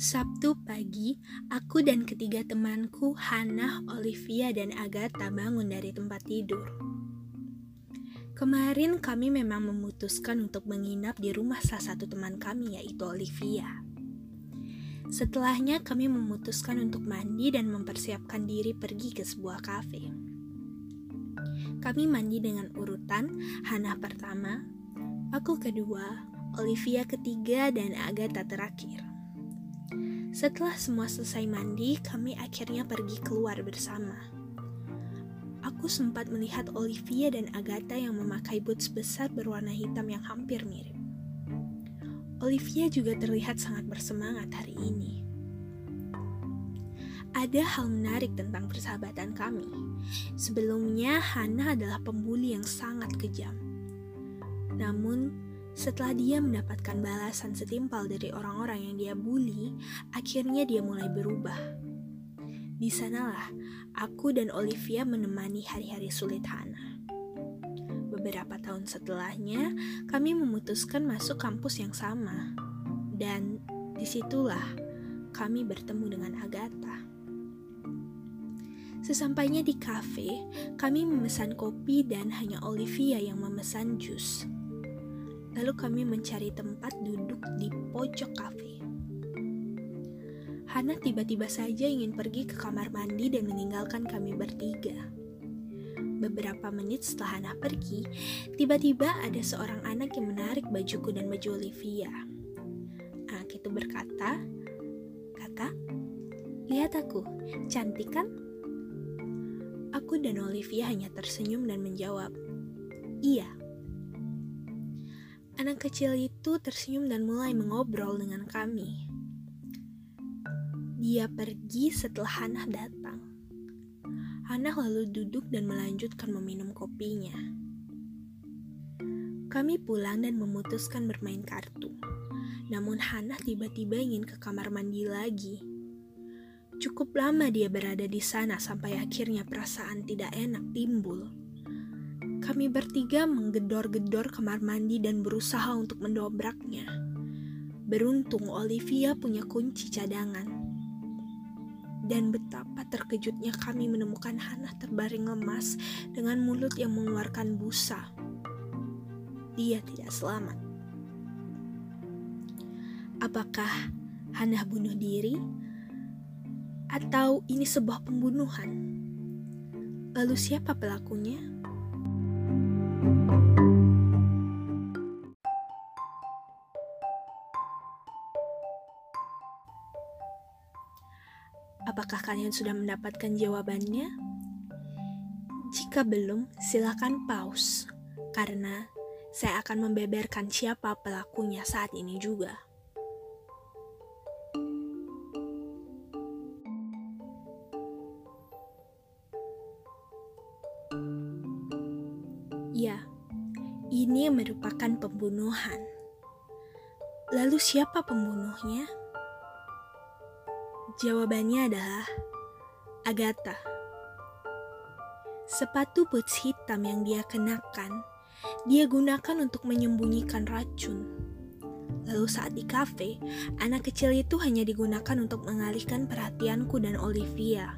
Sabtu pagi, aku dan ketiga temanku, Hannah, Olivia, dan Agatha bangun dari tempat tidur. Kemarin kami memang memutuskan untuk menginap di rumah salah satu teman kami, yaitu Olivia. Setelahnya kami memutuskan untuk mandi dan mempersiapkan diri pergi ke sebuah kafe. Kami mandi dengan urutan Hannah pertama, aku kedua, Olivia ketiga, dan Agatha terakhir. Setelah semua selesai mandi, kami akhirnya pergi keluar bersama. Aku sempat melihat Olivia dan Agatha yang memakai boots besar berwarna hitam yang hampir mirip. Olivia juga terlihat sangat bersemangat hari ini. Ada hal menarik tentang persahabatan kami. Sebelumnya, Hana adalah pembuli yang sangat kejam. Namun, setelah dia mendapatkan balasan setimpal dari orang-orang yang dia bully, akhirnya dia mulai berubah. Di sanalah aku dan Olivia menemani hari-hari sulit Hana. Beberapa tahun setelahnya, kami memutuskan masuk kampus yang sama. Dan di situlah kami bertemu dengan Agatha. Sesampainya di kafe, kami memesan kopi dan hanya Olivia yang memesan jus. Lalu kami mencari tempat duduk di pojok kafe. Hana tiba-tiba saja ingin pergi ke kamar mandi dan meninggalkan kami bertiga. Beberapa menit setelah Hana pergi, tiba-tiba ada seorang anak yang menarik bajuku dan baju Olivia. Anak itu berkata, Kakak, lihat aku, cantik kan? Aku dan Olivia hanya tersenyum dan menjawab, Iya. Anak kecil itu tersenyum dan mulai mengobrol dengan kami. Dia pergi setelah Hana datang. Hana lalu duduk dan melanjutkan meminum kopinya. Kami pulang dan memutuskan bermain kartu. Namun Hana tiba-tiba ingin ke kamar mandi lagi. Cukup lama dia berada di sana sampai akhirnya perasaan tidak enak timbul. Kami bertiga menggedor-gedor kamar mandi dan berusaha untuk mendobraknya. Beruntung Olivia punya kunci cadangan. Dan betapa terkejutnya kami menemukan Hana terbaring lemas dengan mulut yang mengeluarkan busa. Dia tidak selamat. Apakah Hana bunuh diri? Atau ini sebuah pembunuhan? Lalu siapa pelakunya? Apakah kalian sudah mendapatkan jawabannya? Jika belum, silakan pause, karena saya akan membeberkan siapa pelakunya saat ini juga. Ya, ini merupakan pembunuhan. Lalu siapa pembunuhnya? Jawabannya adalah Agatha. Sepatu boots hitam yang dia kenakan, dia gunakan untuk menyembunyikan racun. Lalu saat di kafe, anak kecil itu hanya digunakan untuk mengalihkan perhatianku dan Olivia.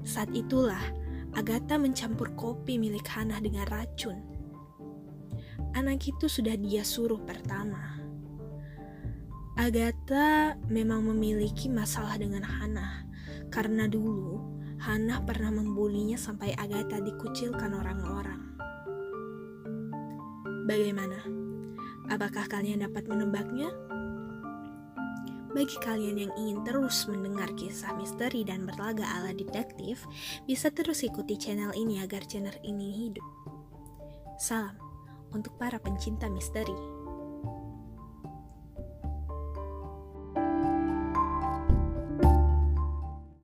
Saat itulah Agatha mencampur kopi milik Hana dengan racun. Anak itu sudah dia suruh pertama. Agatha memang memiliki masalah dengan Hana karena dulu Hana pernah membulinya sampai Agatha dikucilkan orang-orang. Bagaimana? Apakah kalian dapat menebaknya? Bagi kalian yang ingin terus mendengar kisah misteri dan berlaga ala detektif, bisa terus ikuti channel ini agar channel ini hidup. Salam untuk para pencinta misteri.